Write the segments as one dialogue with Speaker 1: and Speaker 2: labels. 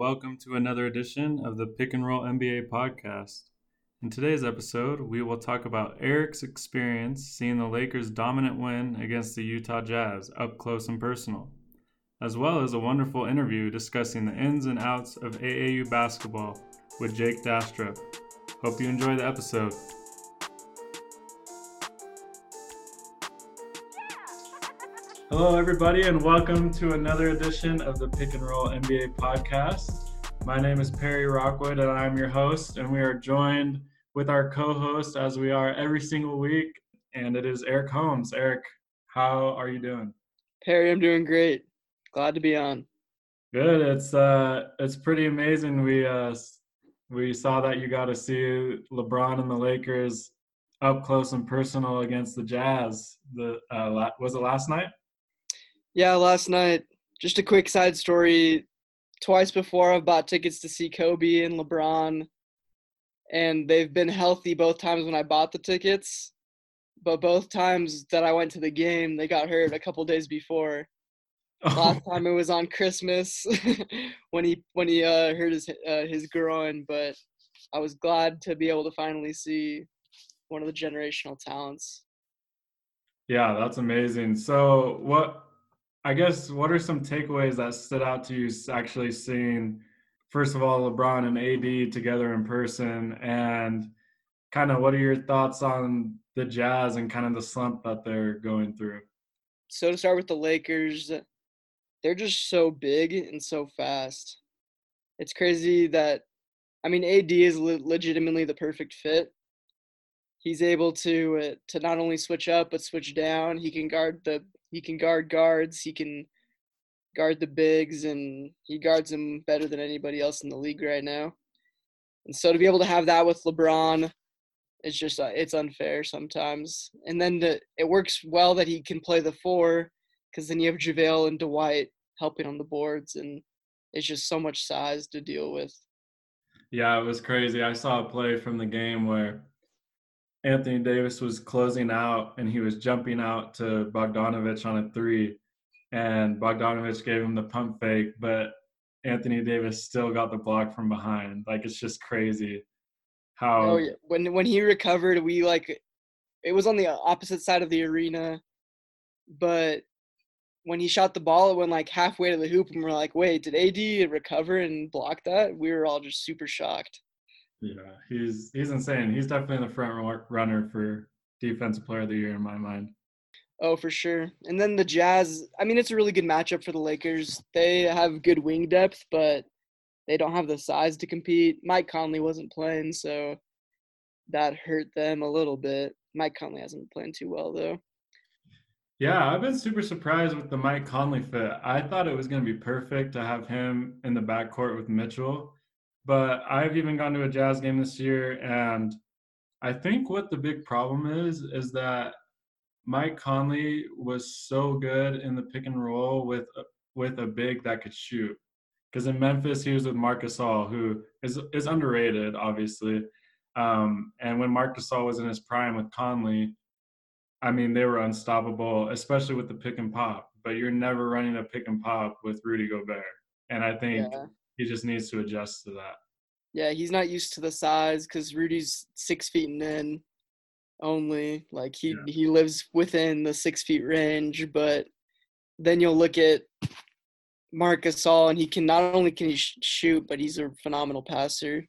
Speaker 1: welcome to another edition of the Pick and Roll NBA podcast. In today's episode, we will talk about Eric's experience seeing the Lakers' dominant win against the Utah Jazz up close and personal, as well as a wonderful interview discussing the ins and outs of AAU basketball with Jake Dastrup. Hope you enjoy the episode. Hello, everybody, and welcome to another edition of the Pick and Roll NBA podcast. My name is Perry Rockwood, and I'm your host. And we are joined with our co-host, as we are every single week, and it is Eric Holmes. Eric, how are you doing?
Speaker 2: Perry, I'm doing great. Glad to be on.
Speaker 1: Good. It's uh, it's pretty amazing. We uh, we saw that you got to see LeBron and the Lakers up close and personal against the Jazz. The uh, was it last night?
Speaker 2: Yeah, last night. Just a quick side story. Twice before, I've bought tickets to see Kobe and LeBron, and they've been healthy both times when I bought the tickets. But both times that I went to the game, they got hurt a couple days before. Last time it was on Christmas when he when he uh, hurt his uh, his groin, but I was glad to be able to finally see one of the generational talents.
Speaker 1: Yeah, that's amazing. So, what I guess what are some takeaways that stood out to you actually seeing first of all LeBron and AD together in person and kind of what are your thoughts on the Jazz and kind of the slump that they're going through?
Speaker 2: So to start with the Lakers, they're just so big and so fast. It's crazy that I mean AD is le- legitimately the perfect fit. He's able to uh, to not only switch up but switch down. He can guard the he can guard guards. He can guard the bigs, and he guards them better than anybody else in the league right now. And so to be able to have that with LeBron, it's just uh, it's unfair sometimes. And then the, it works well that he can play the four, because then you have JaVale and Dwight helping on the boards, and it's just so much size to deal with.
Speaker 1: Yeah, it was crazy. I saw a play from the game where Anthony Davis was closing out and he was jumping out to Bogdanovich on a three, and Bogdanovich gave him the pump fake, but Anthony Davis still got the block from behind. Like it's just crazy how.
Speaker 2: Oh yeah, when when he recovered, we like it was on the opposite side of the arena, but when he shot the ball, it went like halfway to the hoop, and we're like, "Wait, did AD recover and block that?" We were all just super shocked.
Speaker 1: Yeah, he's he's insane. He's definitely the front runner for defensive player of the year in my mind.
Speaker 2: Oh, for sure. And then the Jazz, I mean, it's a really good matchup for the Lakers. They have good wing depth, but they don't have the size to compete. Mike Conley wasn't playing, so that hurt them a little bit. Mike Conley hasn't been playing too well, though.
Speaker 1: Yeah, I've been super surprised with the Mike Conley fit. I thought it was going to be perfect to have him in the backcourt with Mitchell. But I've even gone to a Jazz game this year, and I think what the big problem is is that Mike Conley was so good in the pick and roll with with a big that could shoot. Because in Memphis, he was with Marc Gasol, who is is underrated, obviously. Um, and when Marc Gasol was in his prime with Conley, I mean, they were unstoppable, especially with the pick and pop. But you're never running a pick and pop with Rudy Gobert. And I think yeah he just needs to adjust to that.
Speaker 2: Yeah, he's not used to the size because Rudy's six feet and in only. Like he yeah. he lives within the six feet range, but then you'll look at Marc Gasol, and he can not only can he sh- shoot, but he's a phenomenal passer.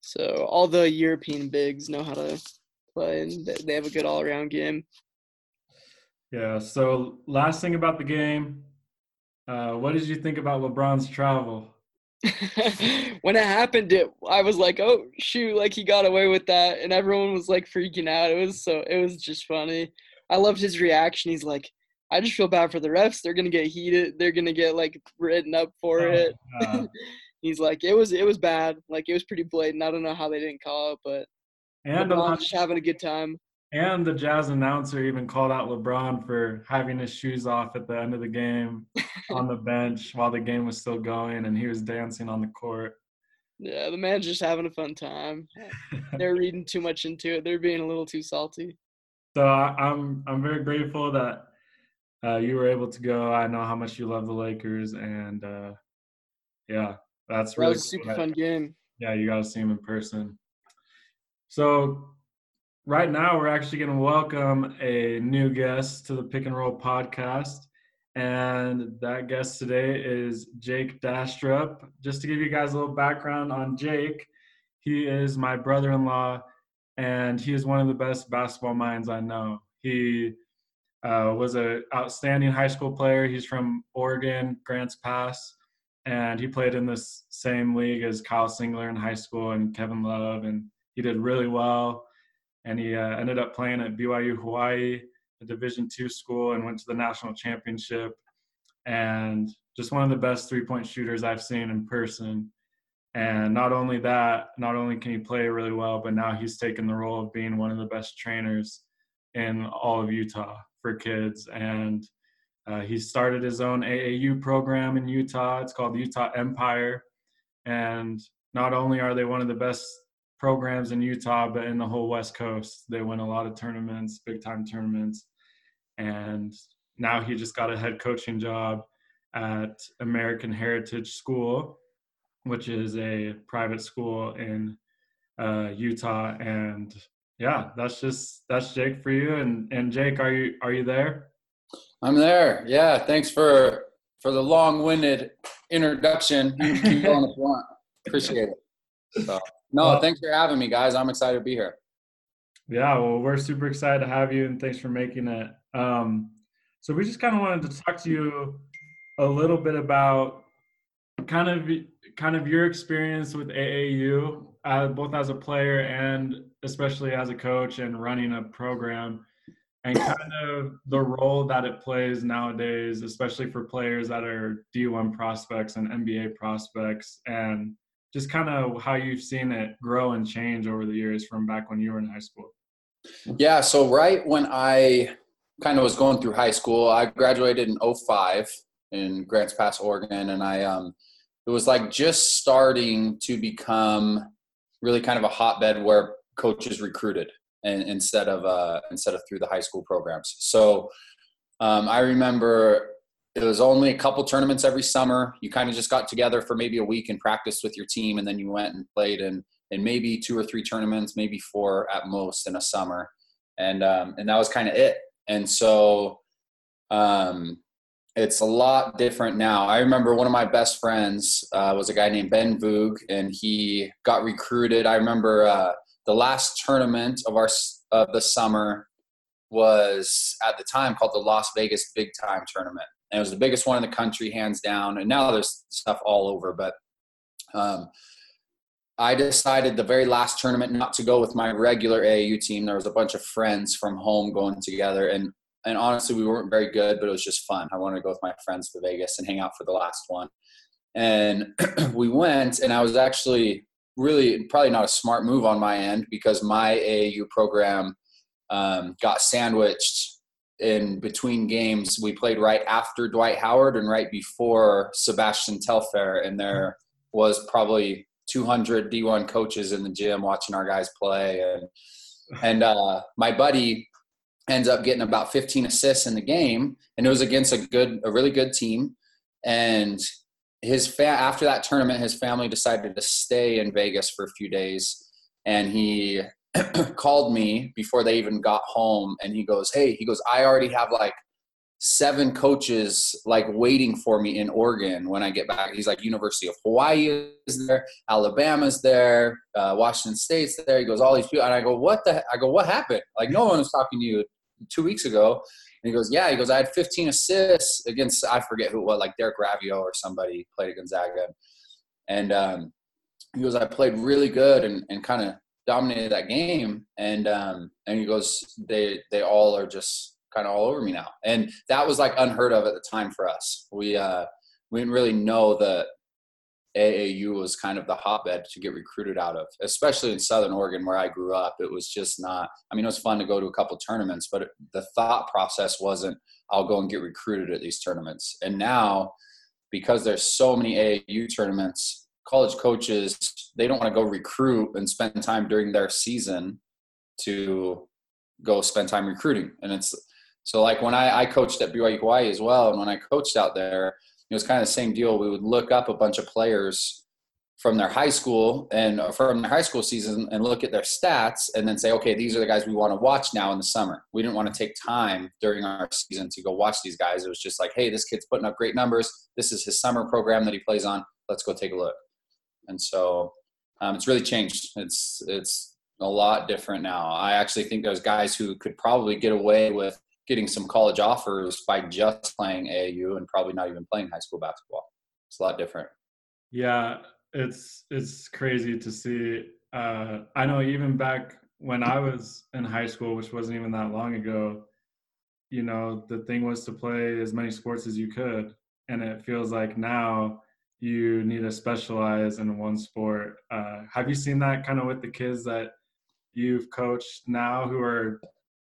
Speaker 2: So all the European bigs know how to play, and they have a good all around game.
Speaker 1: Yeah. So last thing about the game, uh, what did you think about LeBron's travel?
Speaker 2: When it happened, it I was like, oh shoot, like he got away with that, and everyone was like freaking out. It was so it was just funny. I loved his reaction. He's like, I just feel bad for the refs. They're gonna get heated. They're gonna get like written up for oh, it. He's like, it was it was bad. Like it was pretty blatant. I don't know how they didn't call it, but and LeBron just having a good time.
Speaker 1: And the Jazz announcer even called out LeBron for having his shoes off at the end of the game on the bench while the game was still going and he was dancing on the court.
Speaker 2: Yeah, the man's just having a fun time. They're reading too much into it. They're being a little too salty.
Speaker 1: So I, am I'm, I'm very grateful that uh, you were able to go. I know how much you love the Lakers, and uh, yeah, that's really
Speaker 2: that was a super fun game.
Speaker 1: Yeah, you got to see him in person. So right now we're actually going to welcome a new guest to the Pick and Roll podcast. And that guest today is Jake Dastrup. Just to give you guys a little background on Jake, he is my brother in law, and he is one of the best basketball minds I know. He uh, was an outstanding high school player. He's from Oregon, Grants Pass, and he played in this same league as Kyle Singler in high school and Kevin Love, and he did really well. And he uh, ended up playing at BYU Hawaii a Division two school and went to the national championship. And just one of the best three point shooters I've seen in person. And not only that, not only can he play really well, but now he's taken the role of being one of the best trainers in all of Utah for kids. And uh, he started his own AAU program in Utah. It's called Utah Empire. And not only are they one of the best programs in Utah, but in the whole West Coast, they win a lot of tournaments, big time tournaments and now he just got a head coaching job at American Heritage School, which is a private school in uh, Utah. And yeah, that's just that's Jake for you. And and Jake, are you are you there?
Speaker 3: I'm there. Yeah, thanks for for the long-winded introduction. Keep going if you want. Appreciate it. So, no, thanks for having me, guys. I'm excited to be here.
Speaker 1: Yeah, well, we're super excited to have you, and thanks for making it. Um, so we just kind of wanted to talk to you a little bit about kind of kind of your experience with AAU, uh, both as a player and especially as a coach and running a program, and kind of the role that it plays nowadays, especially for players that are D1 prospects and NBA prospects, and just kind of how you've seen it grow and change over the years from back when you were in high school.
Speaker 3: Yeah, so right when I kind of was going through high school. I graduated in 05 in Grants Pass, Oregon, and I um, it was like just starting to become really kind of a hotbed where coaches recruited and instead of uh, instead of through the high school programs. So um, I remember it was only a couple tournaments every summer. You kind of just got together for maybe a week and practiced with your team, and then you went and played in in maybe two or three tournaments, maybe four at most in a summer, and um, and that was kind of it and so um, it's a lot different now. I remember one of my best friends uh, was a guy named Ben Voog, and he got recruited. I remember uh, the last tournament of our of the summer was at the time called the Las Vegas Big Time Tournament, it was the biggest one in the country, hands down. And now there's stuff all over, but um, I decided the very last tournament not to go with my regular AAU team. There was a bunch of friends from home going together, and and honestly, we weren't very good, but it was just fun. I wanted to go with my friends to Vegas and hang out for the last one. And we went, and I was actually really probably not a smart move on my end because my AAU program um, got sandwiched in between games. We played right after Dwight Howard and right before Sebastian Telfair, and there was probably 200 D1 coaches in the gym watching our guys play, and and uh, my buddy ends up getting about 15 assists in the game, and it was against a good, a really good team. And his fa- after that tournament, his family decided to stay in Vegas for a few days, and he called me before they even got home, and he goes, "Hey," he goes, "I already have like seven coaches like waiting for me in Oregon when I get back. He's like, University of Hawaii is there, Alabama's there, uh, Washington State's there. He goes, all these people, and I go, what the? I go, what happened? Like, no one was talking to you two weeks ago. And he goes, yeah. He goes, I had 15 assists against I forget who, what, like Derek Raivio or somebody played at Gonzaga, and um, he goes, I played really good and, and kind of dominated that game. And um, and he goes, they they all are just kind of all over me now. And that was like unheard of at the time for us. We uh, we didn't really know that AAU was kind of the hotbed to get recruited out of, especially in Southern Oregon where I grew up. It was just not. I mean, it was fun to go to a couple tournaments, but the thought process wasn't, "I'll go and get recruited at these tournaments." And now, because there's so many AAU tournaments, college coaches they don't want to go recruit and spend time during their season to go spend time recruiting, and it's so like when I, I coached at BYU Hawaii as well, and when I coached out there, it was kind of the same deal. We would look up a bunch of players from their high school and uh, from their high school season and look at their stats and then say, okay, these are the guys we want to watch now in the summer. We didn't want to take time during our season to go watch these guys. It was just like, hey, this kid's putting up great numbers. This is his summer program that he plays on. Let's go take a look. And so um, it's really changed. It's it's a lot different now. I actually think those guys who could probably get away with getting some college offers by just playing AAU and probably not even playing high school basketball. It's a lot different.
Speaker 1: Yeah, it's it's crazy to see. Uh, I know even back when I was in high school, which wasn't even that long ago, you know, the thing was to play as many sports as you could, and it feels like now you need to specialize in one sport. Uh, have you seen that kind of with the kids that you've coached now who are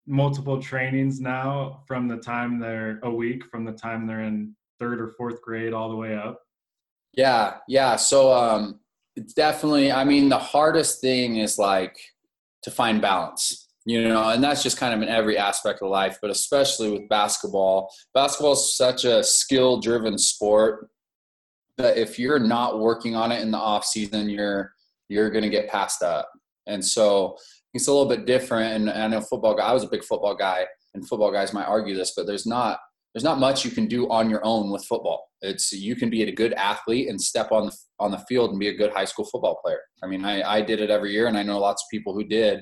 Speaker 1: multiple trainings now from the time they're a week from the time they're in third or fourth grade all the way up?
Speaker 3: Yeah, yeah. So um, definitely, I mean, the hardest thing is like to find balance, you know, and that's just kind of in every aspect of life, but especially with basketball. Basketball is such a skill driven sport that if you're not working on it in the off season, you're you're going to get passed up. And so it's a little bit different. And I know football guy, I was a big football guy, and football guys might argue this, but there's not there's not much you can do on your own with football. It's you can be a good athlete and step on the on the field and be a good high school football player. I mean, I, I did it every year, and I know lots of people who did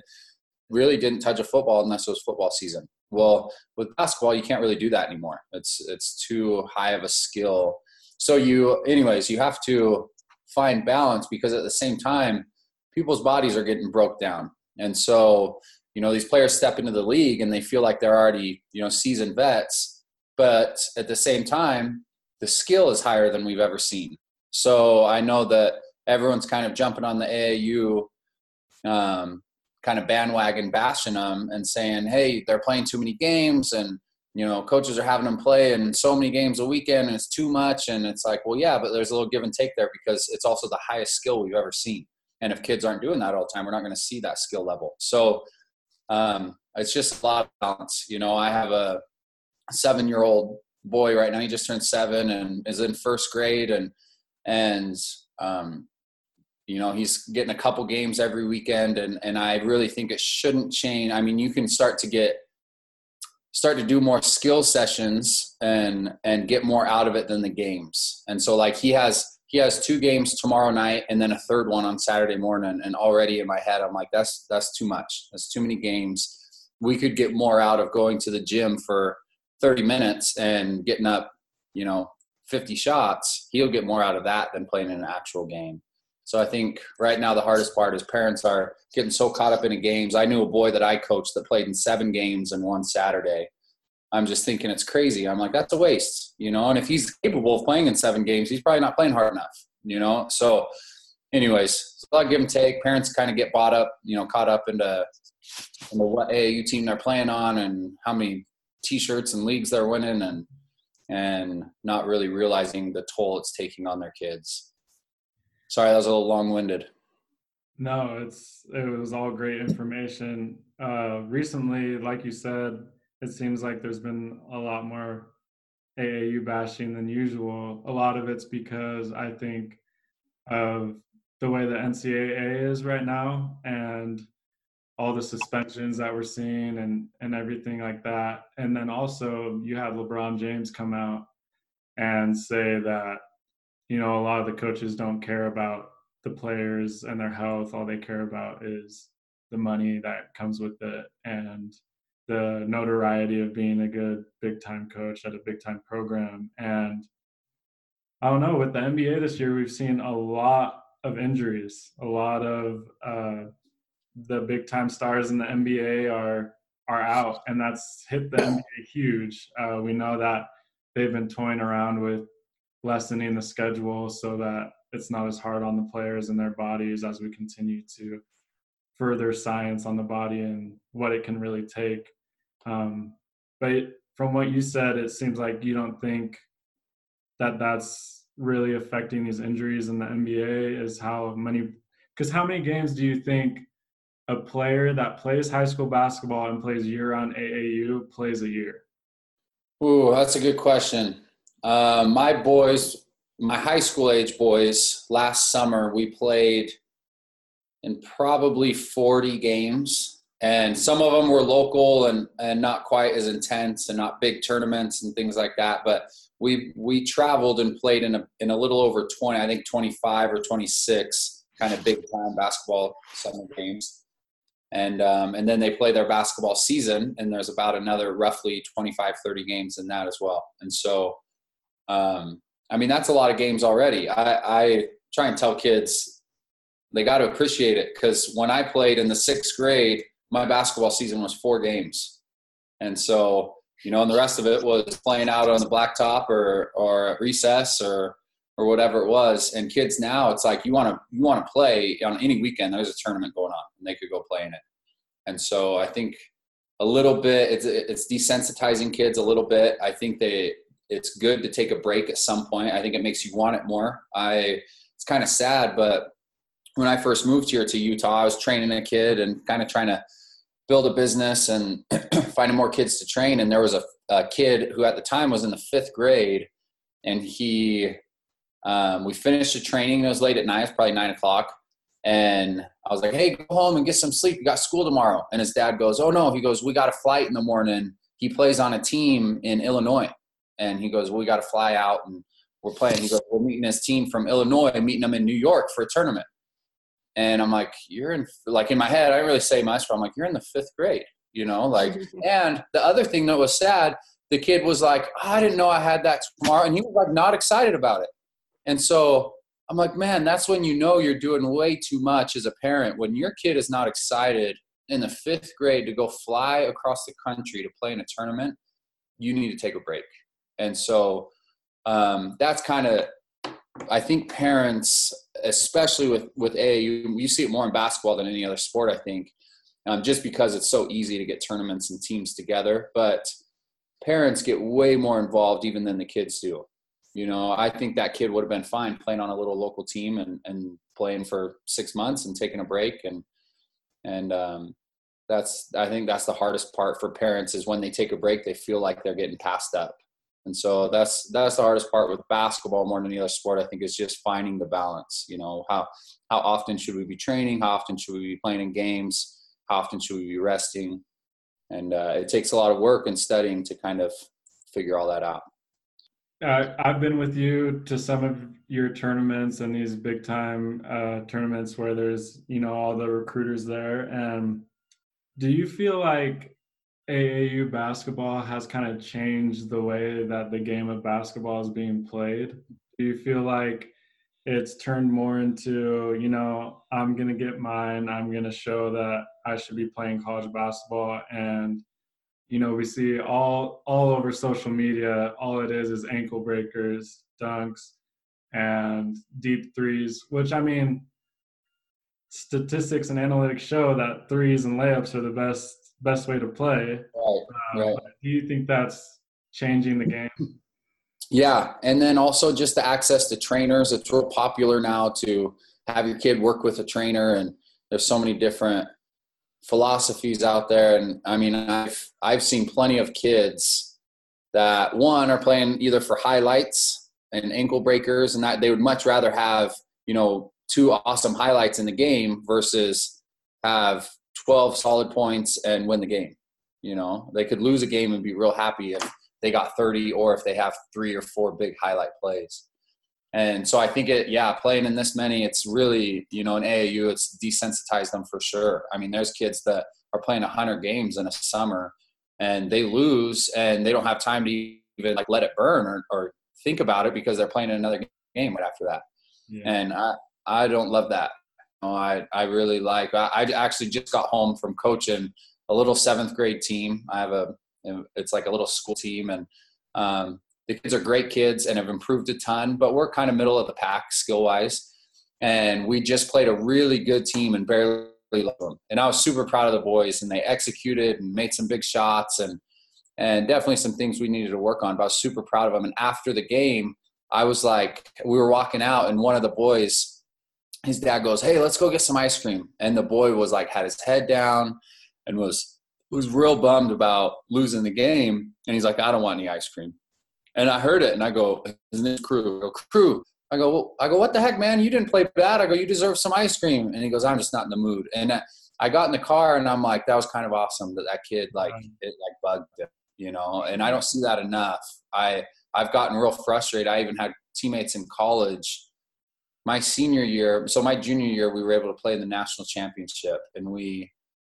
Speaker 3: really didn't touch a football unless it was football season. Well, with basketball, you can't really do that anymore. It's it's too high of a skill. So you, anyways, you have to find balance because at the same time, people's bodies are getting broke down, and so you know these players step into the league and they feel like they're already you know seasoned vets but at the same time, the skill is higher than we've ever seen. So I know that everyone's kind of jumping on the AAU um, kind of bandwagon, bashing them and saying, "Hey, they're playing too many games," and you know, coaches are having them play in so many games a weekend, and it's too much. And it's like, well, yeah, but there's a little give and take there because it's also the highest skill we've ever seen. And if kids aren't doing that all the time, we're not going to see that skill level. So um, it's just a lot of balance. You know, I have a seven year old boy right now. He just turned seven and is in first grade, and and um, you know he's getting a couple games every weekend, and and I really think it shouldn't change. I mean, you can start to get start to do more skill sessions and and get more out of it than the games. And so like he has he has two games tomorrow night and then a third one on Saturday morning. And already in my head, I'm like, that's that's too much. That's too many games. We could get more out of going to the gym for 30 minutes and getting up, you know, 50 shots, he'll get more out of that than playing in an actual game. So I think right now the hardest part is parents are getting so caught up in games. I knew a boy that I coached that played in seven games in one Saturday. I'm just thinking it's crazy. I'm like, that's a waste, you know. And if he's capable of playing in seven games, he's probably not playing hard enough, you know. So, anyways, it's a lot of give and take. Parents kind of get bought up, you know, caught up into, into what AAU team they're playing on and how many t-shirts and leagues they're winning and and not really realizing the toll it's taking on their kids sorry that was a little long-winded.
Speaker 1: No it's it was all great information. Uh recently like you said it seems like there's been a lot more aau bashing than usual. A lot of it's because i think of the way the ncaa is right now and all the suspensions that we're seeing and and everything like that. And then also you had LeBron James come out and say that you know a lot of the coaches don't care about the players and their health. All they care about is the money that comes with it and the notoriety of being a good big time coach at a big time program. And I don't know, with the NBA this year, we've seen a lot of injuries, a lot of uh, the big time stars in the NBA are are out, and that's hit the NBA huge. Uh, we know that they've been toying around with lessening the schedule so that it's not as hard on the players and their bodies as we continue to further science on the body and what it can really take. Um, but from what you said, it seems like you don't think that that's really affecting these injuries in the NBA. Is how many? Because how many games do you think a player that plays high school basketball and plays year-round AAU plays a year?
Speaker 3: Ooh, that's a good question. Uh, my boys my high school age boys last summer we played in probably 40 games. And some of them were local and and not quite as intense and not big tournaments and things like that. But we we traveled and played in a in a little over 20 i think 25 or 26 kind of big time basketball summer games. And um, and then they play their basketball season and there's about another roughly 25 30 games in that as well. And so um, i mean that's a lot of games already i, I try and tell kids they got to appreciate it because when i played in the sixth grade my basketball season was four games and so you know and the rest of it was playing out on the blacktop or or recess or or whatever it was. And kids now, it's like you want to you want to play on any weekend. There's a tournament going on, and they could go play in it. And so I think a little bit it's it's desensitizing kids a little bit. I think they it's good to take a break at some point. I think it makes you want it more. I it's kind of sad, but when I first moved here to Utah, I was training a kid and kind of trying to build a business and finding more kids to train. And there was a, a kid who at the time was in the fifth grade, and he um, we finished the training. It was late at night. It was probably nine o'clock. And I was like, hey, go home and get some sleep. You got school tomorrow. And his dad goes, oh, no. He goes, we got a flight in the morning. He plays on a team in Illinois. And he goes, well, we got to fly out and we're playing. He goes, we're meeting his team from Illinois meeting them in New York for a tournament. And I'm like, you're in, like in my head, I didn't really say much, but I'm like, you're in the fifth grade, you know, like, and the other thing that was sad, the kid was like, oh, I didn't know I had that tomorrow. And he was like, not excited about it. And so I'm like, man, that's when you know you're doing way too much as a parent. When your kid is not excited in the fifth grade to go fly across the country to play in a tournament, you need to take a break. And so um, that's kind of, I think parents, especially with with A, you, you see it more in basketball than any other sport. I think, um, just because it's so easy to get tournaments and teams together, but parents get way more involved even than the kids do you know, I think that kid would have been fine playing on a little local team and, and playing for six months and taking a break. And, and, um, that's, I think that's the hardest part for parents is when they take a break, they feel like they're getting passed up. And so that's, that's the hardest part with basketball more than any other sport, I think is just finding the balance, you know, how, how often should we be training? How often should we be playing in games? How often should we be resting? And uh, it takes a lot of work and studying to kind of figure all that out.
Speaker 1: Uh, I've been with you to some of your tournaments and these big time uh, tournaments where there's you know all the recruiters there. And do you feel like AAU basketball has kind of changed the way that the game of basketball is being played? Do you feel like it's turned more into you know I'm gonna get mine. I'm gonna show that I should be playing college basketball and you know we see all all over social media all it is is ankle breakers dunks and deep threes which i mean statistics and analytics show that threes and layups are the best best way to play
Speaker 3: right, uh, right.
Speaker 1: do you think that's changing the game
Speaker 3: yeah and then also just the access to trainers it's real popular now to have your kid work with a trainer and there's so many different philosophies out there and i mean i've i've seen plenty of kids that one are playing either for highlights and ankle breakers and that they would much rather have you know two awesome highlights in the game versus have 12 solid points and win the game you know they could lose a game and be real happy if they got 30 or if they have three or four big highlight plays and so I think it, yeah, playing in this many, it's really, you know, in AAU, it's desensitized them for sure. I mean, there's kids that are playing 100 games in a summer and they lose and they don't have time to even like let it burn or, or think about it because they're playing another game right after that. Yeah. And I, I don't love that. I, I really like, I, I actually just got home from coaching a little seventh grade team. I have a, it's like a little school team and, um, the kids are great kids and have improved a ton, but we're kind of middle of the pack skill wise. And we just played a really good team and barely loved them. And I was super proud of the boys and they executed and made some big shots and and definitely some things we needed to work on. But I was super proud of them. And after the game, I was like, we were walking out, and one of the boys, his dad goes, "Hey, let's go get some ice cream." And the boy was like, had his head down, and was was real bummed about losing the game. And he's like, "I don't want any ice cream." And I heard it, and I go, "His name's Crew." I go, "Crew." I go, well, I go, "What the heck, man? You didn't play bad." I go, "You deserve some ice cream." And he goes, "I'm just not in the mood." And I got in the car, and I'm like, "That was kind of awesome that that kid like it like bugged him, you know." And I don't see that enough. I I've gotten real frustrated. I even had teammates in college. My senior year, so my junior year, we were able to play in the national championship, and we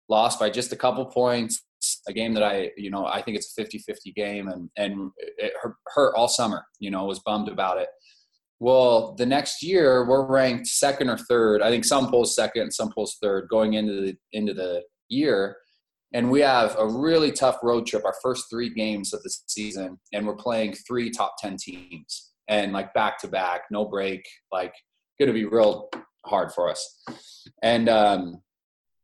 Speaker 3: lost by just a couple points a game that I, you know, I think it's a 50-50 game and, and it hurt all summer, you know, was bummed about it. Well, the next year we're ranked second or third. I think some polls second, some polls third going into the, into the year. And we have a really tough road trip, our first three games of the season. And we're playing three top 10 teams and like back to back, no break, like going to be real hard for us. And, um,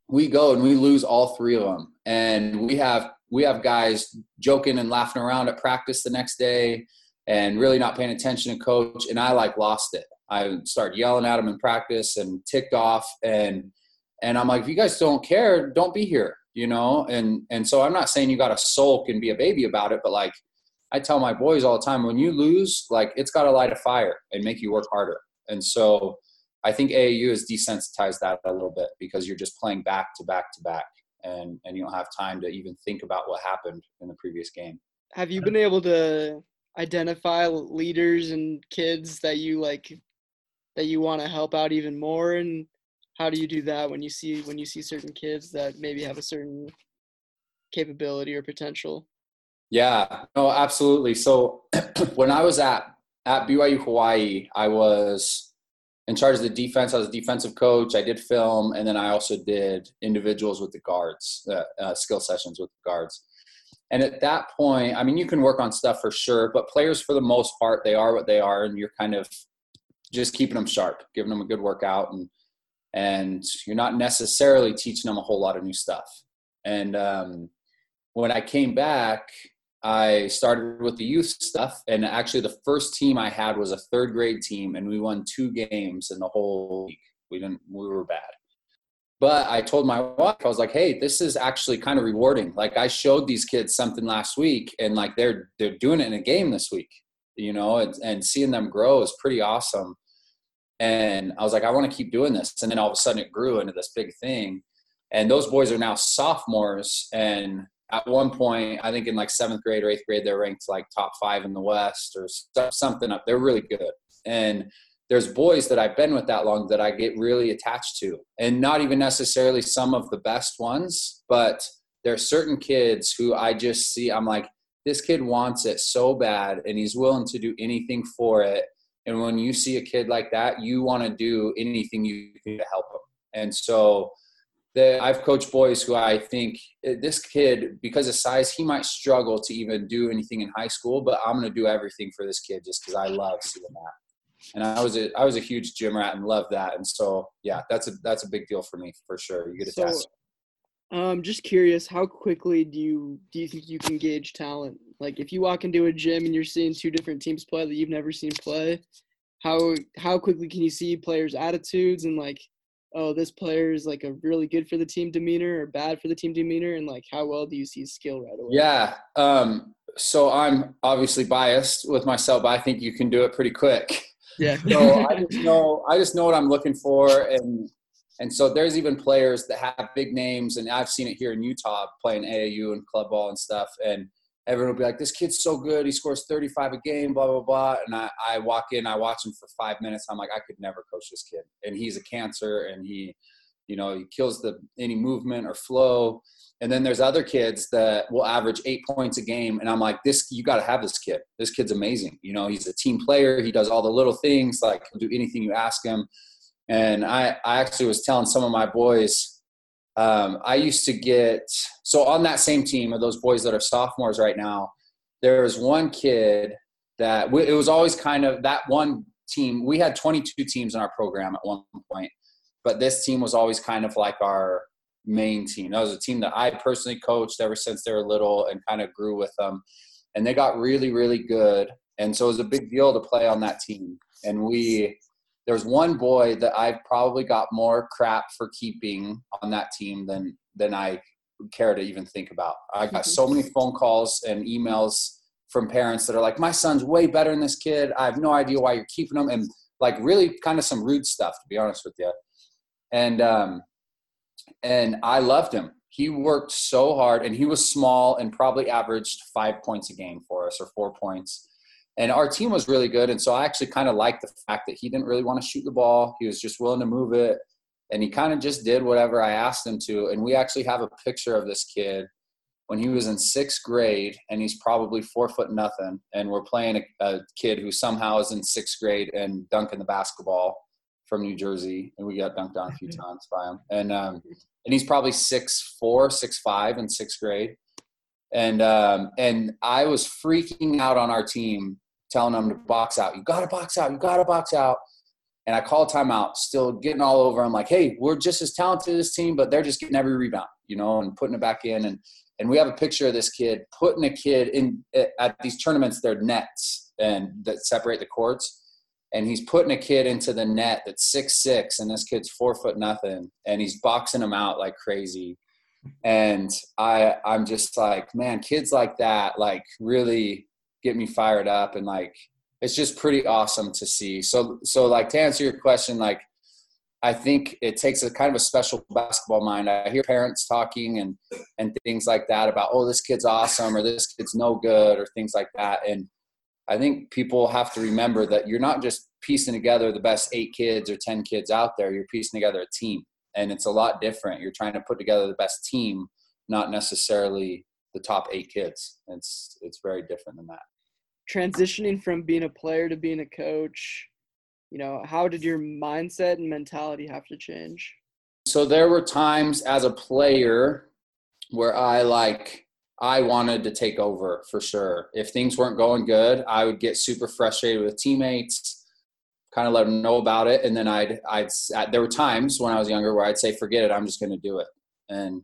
Speaker 3: we go and we lose all three of them and we have we have guys joking and laughing around at practice the next day and really not paying attention to coach. And i like lost it. I started yelling at them in practice and ticked off. And and i'm like if you guys don't care don't be here you know? And and so i'm not saying you got to sulk and be a baby about it but like i tell my boys all the time when you lose like it's got to light a fire and make you work harder and so I think AAU has desensitized that a little bit because you're just playing back to back to back, and and you don't have time to even think about what happened in the previous game.
Speaker 2: Have you been able to identify leaders and kids that you like that you want to help out even more? And how do you do that when you see when you see certain kids that maybe have a certain capability or potential?
Speaker 3: Yeah. No absolutely. So when i was at at byu hawaii i was in charge of the defense. I was a defensive coach. I did film, and then I also did individuals with the guards, uh, uh, skill sessions with the guards. And at that point, I mean, you can work on stuff for sure, but players, for the most part, they are what they are, and you're kind of just keeping them sharp, giving them a good workout, and and you're not necessarily teaching them a whole lot of new stuff. And um, when I came back, I started with the youth stuff, and actually, the first team I had was a third grade team, and we won two games in the whole week. We didn't, we were bad. But I told my wife, I was like, "Hey, this is actually kind of rewarding. Like, I showed these kids something last week, and like they're they're doing it in a game this week, you know, and, and seeing them grow is pretty awesome." And I was like, "I want to keep doing this." And then all of a sudden, it grew into this big thing. And those boys are now sophomores, and at one point, I think in like seventh grade or eighth grade, they're ranked like top five in the West or something up. They're really good. And there's boys that I've been with that long that I get really attached to, and not even necessarily some of the best ones, but there are certain kids who I just see. I'm like, this kid wants it so bad, and he's willing to do anything for it. And when you see a kid like that, you want to do anything you can to help him. And so that I've coached boys who I think eh, this kid, because of size, he might struggle to even do anything in high school, but I'm going to do everything for this kid just because I love seeing that. And I was a I was a huge gym rat and loved that. And so yeah, that's a that's a big deal for me for sure. You get a so, test.
Speaker 2: Um, just curious, how quickly do you do you think you can gauge talent? Like if you walk into a gym and you're seeing two different teams play that you've never seen play, how how quickly can you see players' attitudes and like oh, this player is like a really good for the team demeanor or bad for the team demeanor, and like how well do you see his skill right away?
Speaker 3: Yeah. Um, so I'm obviously biased with myself, but I think you can do it pretty quick.
Speaker 2: Yeah.
Speaker 3: so I just know I just know what I'm looking for, and and so there's even players that have big names, and I've seen it here in Utah playing AAU and club ball and stuff, and everyone will be like, "This kid's so good. He scores 35 a game." Blah blah blah. And I, I walk in, I watch him for five minutes. I'm like, I could never coach this kid. And he's a cancer, and he, you know, he kills the any movement or flow. And then there's other kids that will average eight points a game, and I'm like, this, you got to have this kid. This kid's amazing. You know, he's a team player. He does all the little things, like do anything you ask him. And I, I actually was telling some of my boys um, I used to get so on that same team of those boys that are sophomores right now. There was one kid that it was always kind of that one team. We had 22 teams in our program at one point, but this team was always kind of like our main team. That was a team that I personally coached ever since they were little and kind of grew with them. And they got really, really good. And so it was a big deal to play on that team. And we there's one boy that I've probably got more crap for keeping on that team than than I care to even think about. I got so many phone calls and emails from parents that are like, my son's way better than this kid. I have no idea why you're keeping him. And like really kind of some rude stuff, to be honest with you. And, um, and I loved him. He worked so hard and he was small and probably averaged five points a game for us or four points. And our team was really good. And so I actually kind of liked the fact that he didn't really want to shoot the ball. He was just willing to move it. And he kind of just did whatever I asked him to. And we actually have a picture of this kid when he was in sixth grade and he's probably four foot nothing and we're playing a, a, kid who somehow is in sixth grade and dunking the basketball from new jersey and we got dunked on a few times by him and um, and he's probably six four six five in sixth grade and um, and i was freaking out on our team telling them to box out. You gotta box out. You gotta box out. And i called timeout still getting all over. I'm like hey we're just as talented as this team but they're just getting every rebound you know and putting it back in. And and we have a picture of this kid putting a kid in at these tournaments they're nets and that separate the courts. And he's putting a kid into the net that's six six and this kid's four foot nothing and he's boxing him out like crazy. And i i'm just like man kids like that like really get me fired up and like it's just pretty awesome to see so so like to answer your question like I think it takes a kind of a special basketball mind. I hear parents talking and and things like that about oh this kid's awesome or this kid's no good or things like that. And I think people have to remember that you're not just piecing together the best eight kids or ten kids out there. You're piecing together a team, and it's a lot different. You're trying to put together the best team, not necessarily the top eight kids. It's it's very different than that.
Speaker 2: Transitioning from being a player to being a coach, you know how did your mindset and mentality have to change?
Speaker 3: So there were times as a player where i like i wanted to take over for sure. If things weren't going good i would get super frustrated with teammates kind of let them know about it and then i'd i'd there were times when i was younger where i'd say forget it i'm just going to do it. And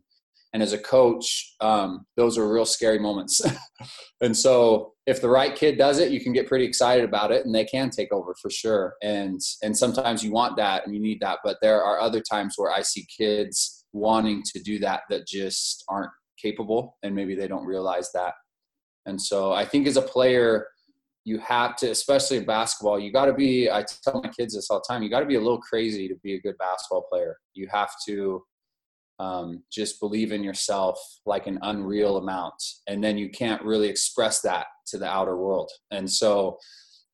Speaker 3: and as a coach um, those are real scary moments. And so if the right kid does it you can get pretty excited about it and they can take over for sure. And and sometimes you want that and you need that but there are other times where i see kids wanting to do that that just aren't capable and maybe they don't realize that. And so i think as a player you have to especially in basketball you got to be i tell my kids this all the time you got to be a little crazy to be a good basketball player. You have to um, just believe in yourself like an unreal amount and then you can't really express that to the outer world. And so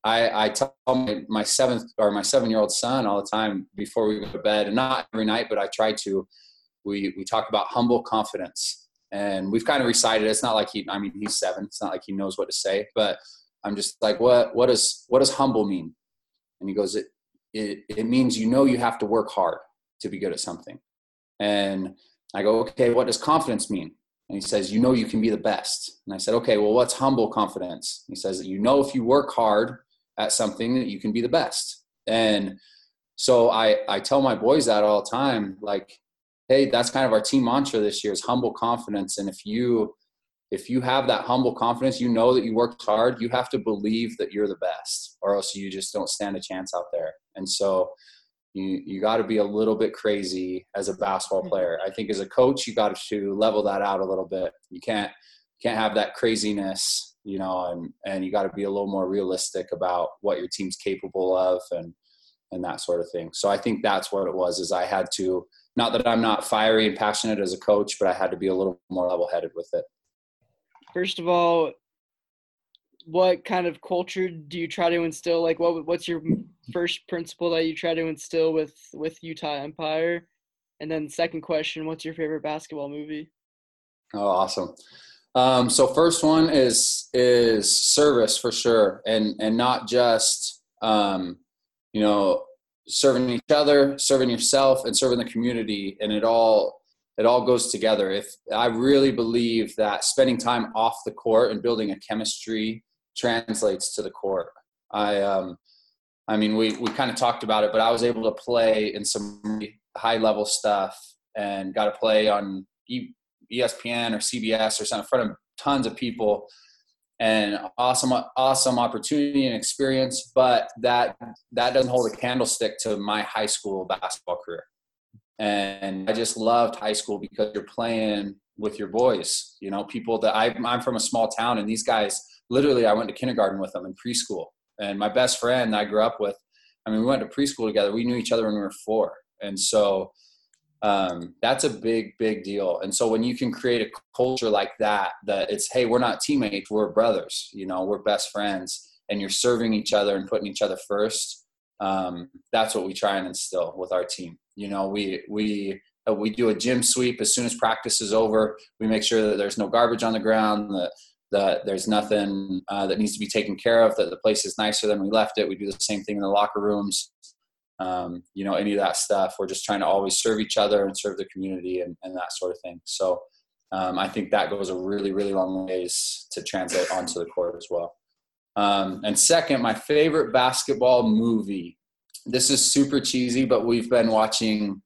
Speaker 3: i, I tell my, my seventh or my seven year old son all the time before we go to bed and not every night but i try to we we talk about humble confidence. And we've kind of recited it. it's not like he i mean he's seven. It's not like he knows what to say but i'm just like what what does what does humble mean? And he goes it it, it means you know you have to work hard to be good at something and I go, okay, what does confidence mean? And he says, you know, you can be the best. And I said, okay, well, what's humble confidence? He says that you know, if you work hard at something, that you can be the best. And so I, I tell my boys that all the time, like, hey, that's kind of our team mantra this year is humble confidence. And if you, if you have that humble confidence, you know that you worked hard, you have to believe that you're the best or else you just don't stand a chance out there. And so you you got to be a little bit crazy as a basketball mm-hmm. player. I think as a coach, you got to level that out a little bit. You can't can't have that craziness, you know, and and you got to be a little more realistic about what your team's capable of and and that sort of thing. So I think that's what it was. Is I had to not that I'm not fiery and passionate as a coach, but I had to be a little more level headed with it.
Speaker 2: First of all, what kind of culture do you try to instill? Like, what what's your first principle that you try to instill with with Utah Empire? And then second question, what's your favorite basketball movie?
Speaker 3: Oh, awesome. Um, so first one is is service for sure, and and not just um, you know serving each other, serving yourself, and serving the community, and it all it all goes together. If I really believe that spending time off the court and building a chemistry translates to the court. I um, I mean, we we kind of talked about it, but I was able to play in some high level stuff and got to play on ESPN or CBS or something in front of tons of people and awesome awesome opportunity and experience but that that doesn't hold a candlestick to my high school basketball career and i just loved high school because you're playing with your boys you know people that I, i'm from a small town and these guys literally I went to kindergarten with them in preschool. And my best friend I grew up with, I mean, we went to preschool together. We knew each other when we were four. And so um, that's a big, big deal. And so when you can create a culture like that, that it's, hey, we're not teammates, we're brothers, you know, we're best friends, and you're serving each other and putting each other first. Um, that's what we try and instill with our team. You know, we we uh, we do a gym sweep as soon as practice is over. We make sure that there's no garbage on the ground, that that there's nothing uh, that needs to be taken care of, that the place is nicer than we left it. We do the same thing in the locker rooms. Um, you know, any of that stuff. We're just trying to always serve each other and serve the community and, and that sort of thing. So um, I think that goes a really, really long ways to translate onto the court as well. Um, and second, my favorite basketball movie. This is super cheesy, but we've been watching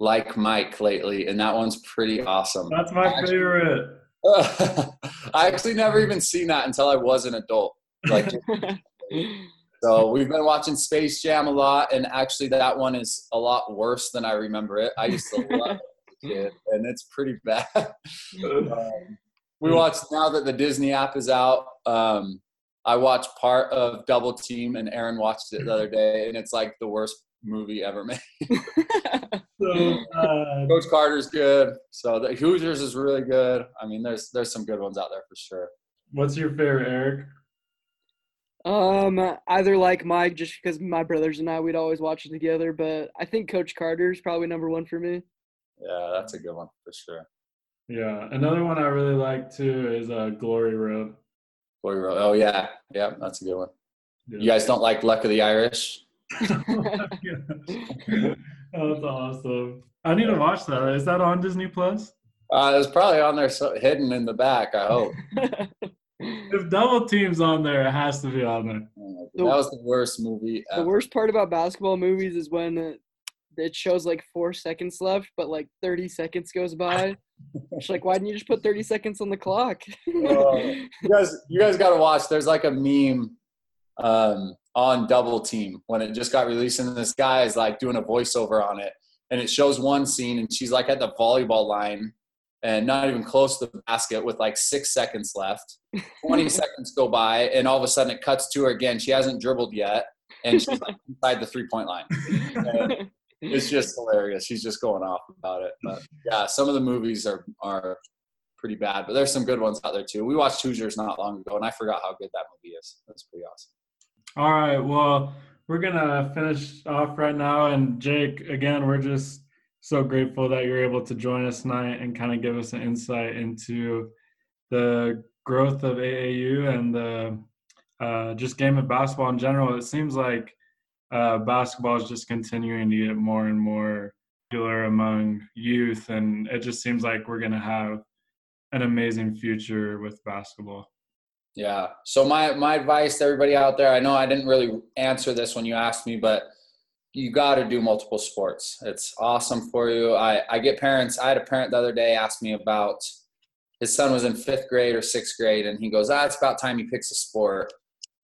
Speaker 3: Like Mike lately, and that one's pretty awesome.
Speaker 1: That's my favorite.
Speaker 3: I actually never even seen that until I was an adult. Like, so we've been watching Space Jam a lot, and actually that one is a lot worse than I remember it. I used to love it, and it's pretty bad. Um, we watched now that the Disney app is out. Um, I watched part of Double Team, and Aaron watched it the other day, and it's like the worst movie ever made. so, uh, Coach Carter's good. So the Hoosiers is really good. I mean, there's there's some good ones out there for sure.
Speaker 1: What's your favorite, Eric?
Speaker 2: Um, either like Mike, just because my brothers and I we'd always watch it together, but I think Coach Carter is probably number one for me.
Speaker 3: Yeah, that's a good one for sure.
Speaker 1: Yeah, another one I really like too is uh, Glory Road.
Speaker 3: Glory Road. Oh yeah, yeah, that's a good one. Yeah. You guys don't like Luck of the Irish?
Speaker 1: That's awesome. I need to watch that. Is that on Disney Plus?
Speaker 3: Uh, it's probably on there, so, hidden in the back. I hope.
Speaker 1: if Double Team's on there, it has to be on there.
Speaker 3: that was the worst movie. Ever.
Speaker 2: The worst part about basketball movies is when it shows like four seconds left, but like 30 seconds goes by. It's like, why didn't you just put 30 seconds on the clock? uh,
Speaker 3: you guys, you guys got to watch. There's like a meme um, on Double Team when it just got released, and this guy is like doing a voiceover on it, and it shows one scene, and she's like at the volleyball line, and not even close to the basket with like six seconds left. Twenty seconds go by, and all of a sudden it cuts to her again. She hasn't dribbled yet, and she's like inside the three point line. And it's just hilarious. She's just going off about it. But yeah, some of the movies are are pretty bad, but there's some good ones out there too. We watched Hoosiers not long ago, and I forgot how good that movie is. That's pretty awesome.
Speaker 1: All right. Well, we're going to finish off right now. And Jake, again, we're just so grateful that you're able to join us tonight and kind of give us an insight into the growth of AAU and the uh, just game of basketball in general. It seems like uh, basketball is just continuing to get more and more popular among youth, and it just seems like we're going to have an amazing future with basketball.
Speaker 3: Yeah. So my my advice to everybody out there, I know I didn't really answer this when you asked me, but you got to do multiple sports. It's awesome for you. I I get parents. I had a parent the other day ask me about his son was in fifth grade or sixth grade, and he goes, "Ah, it's about time he picks a sport."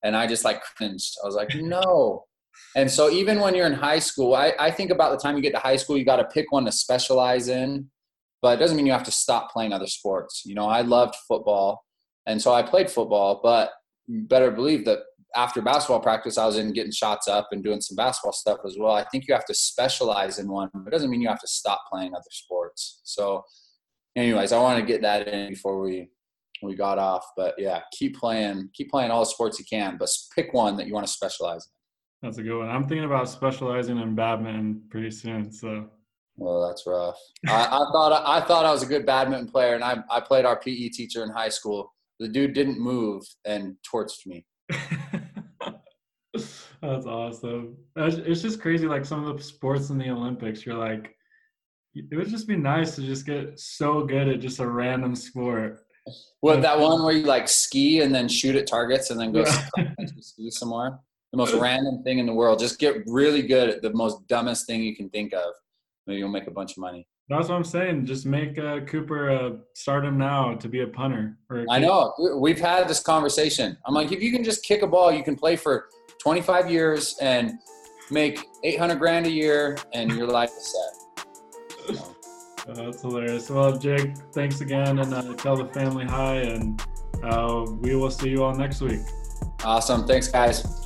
Speaker 3: And I just like cringed. I was like, "No." And so even when you're in high school, I, I think about the time you get to high school, you got to pick one to specialize in, but it doesn't mean you have to stop playing other sports. You know, I loved football and so I played football, but better believe that after basketball practice, I was in getting shots up and doing some basketball stuff as well. I think you have to specialize in one. It doesn't mean you have to stop playing other sports. So, anyways, I want to get that in before we we got off. But yeah, keep playing, keep playing all the sports you can, but pick one that you want to specialize in.
Speaker 1: That's a good one. I'm thinking about specializing in badminton pretty soon. So.
Speaker 3: Well, that's rough. I, I thought I thought I was a good badminton player, and I I played our PE teacher in high school the dude didn't move and torched me.
Speaker 1: That's awesome. It's just crazy. Like some of the sports in the Olympics, you're like, it would just be nice to just get so good at just a random sport.
Speaker 3: What that one where you like ski and then shoot at targets and then go yeah. ski some more? The most random thing in the world. Just get really good at the most dumbest thing you can think of. Maybe you'll make a bunch of money.
Speaker 1: That's what I'm saying. Just make uh, Cooper uh, start him now to be a punter.
Speaker 3: Or a I know. We've had this conversation. I'm like, if you can just kick a ball, you can play for 25 years and make 800 grand a year, and your life is set.
Speaker 1: So. Uh, that's hilarious. Well, Jake, thanks again, and uh, tell the family hi, and uh, we will see you all next week.
Speaker 3: Awesome. Thanks, guys.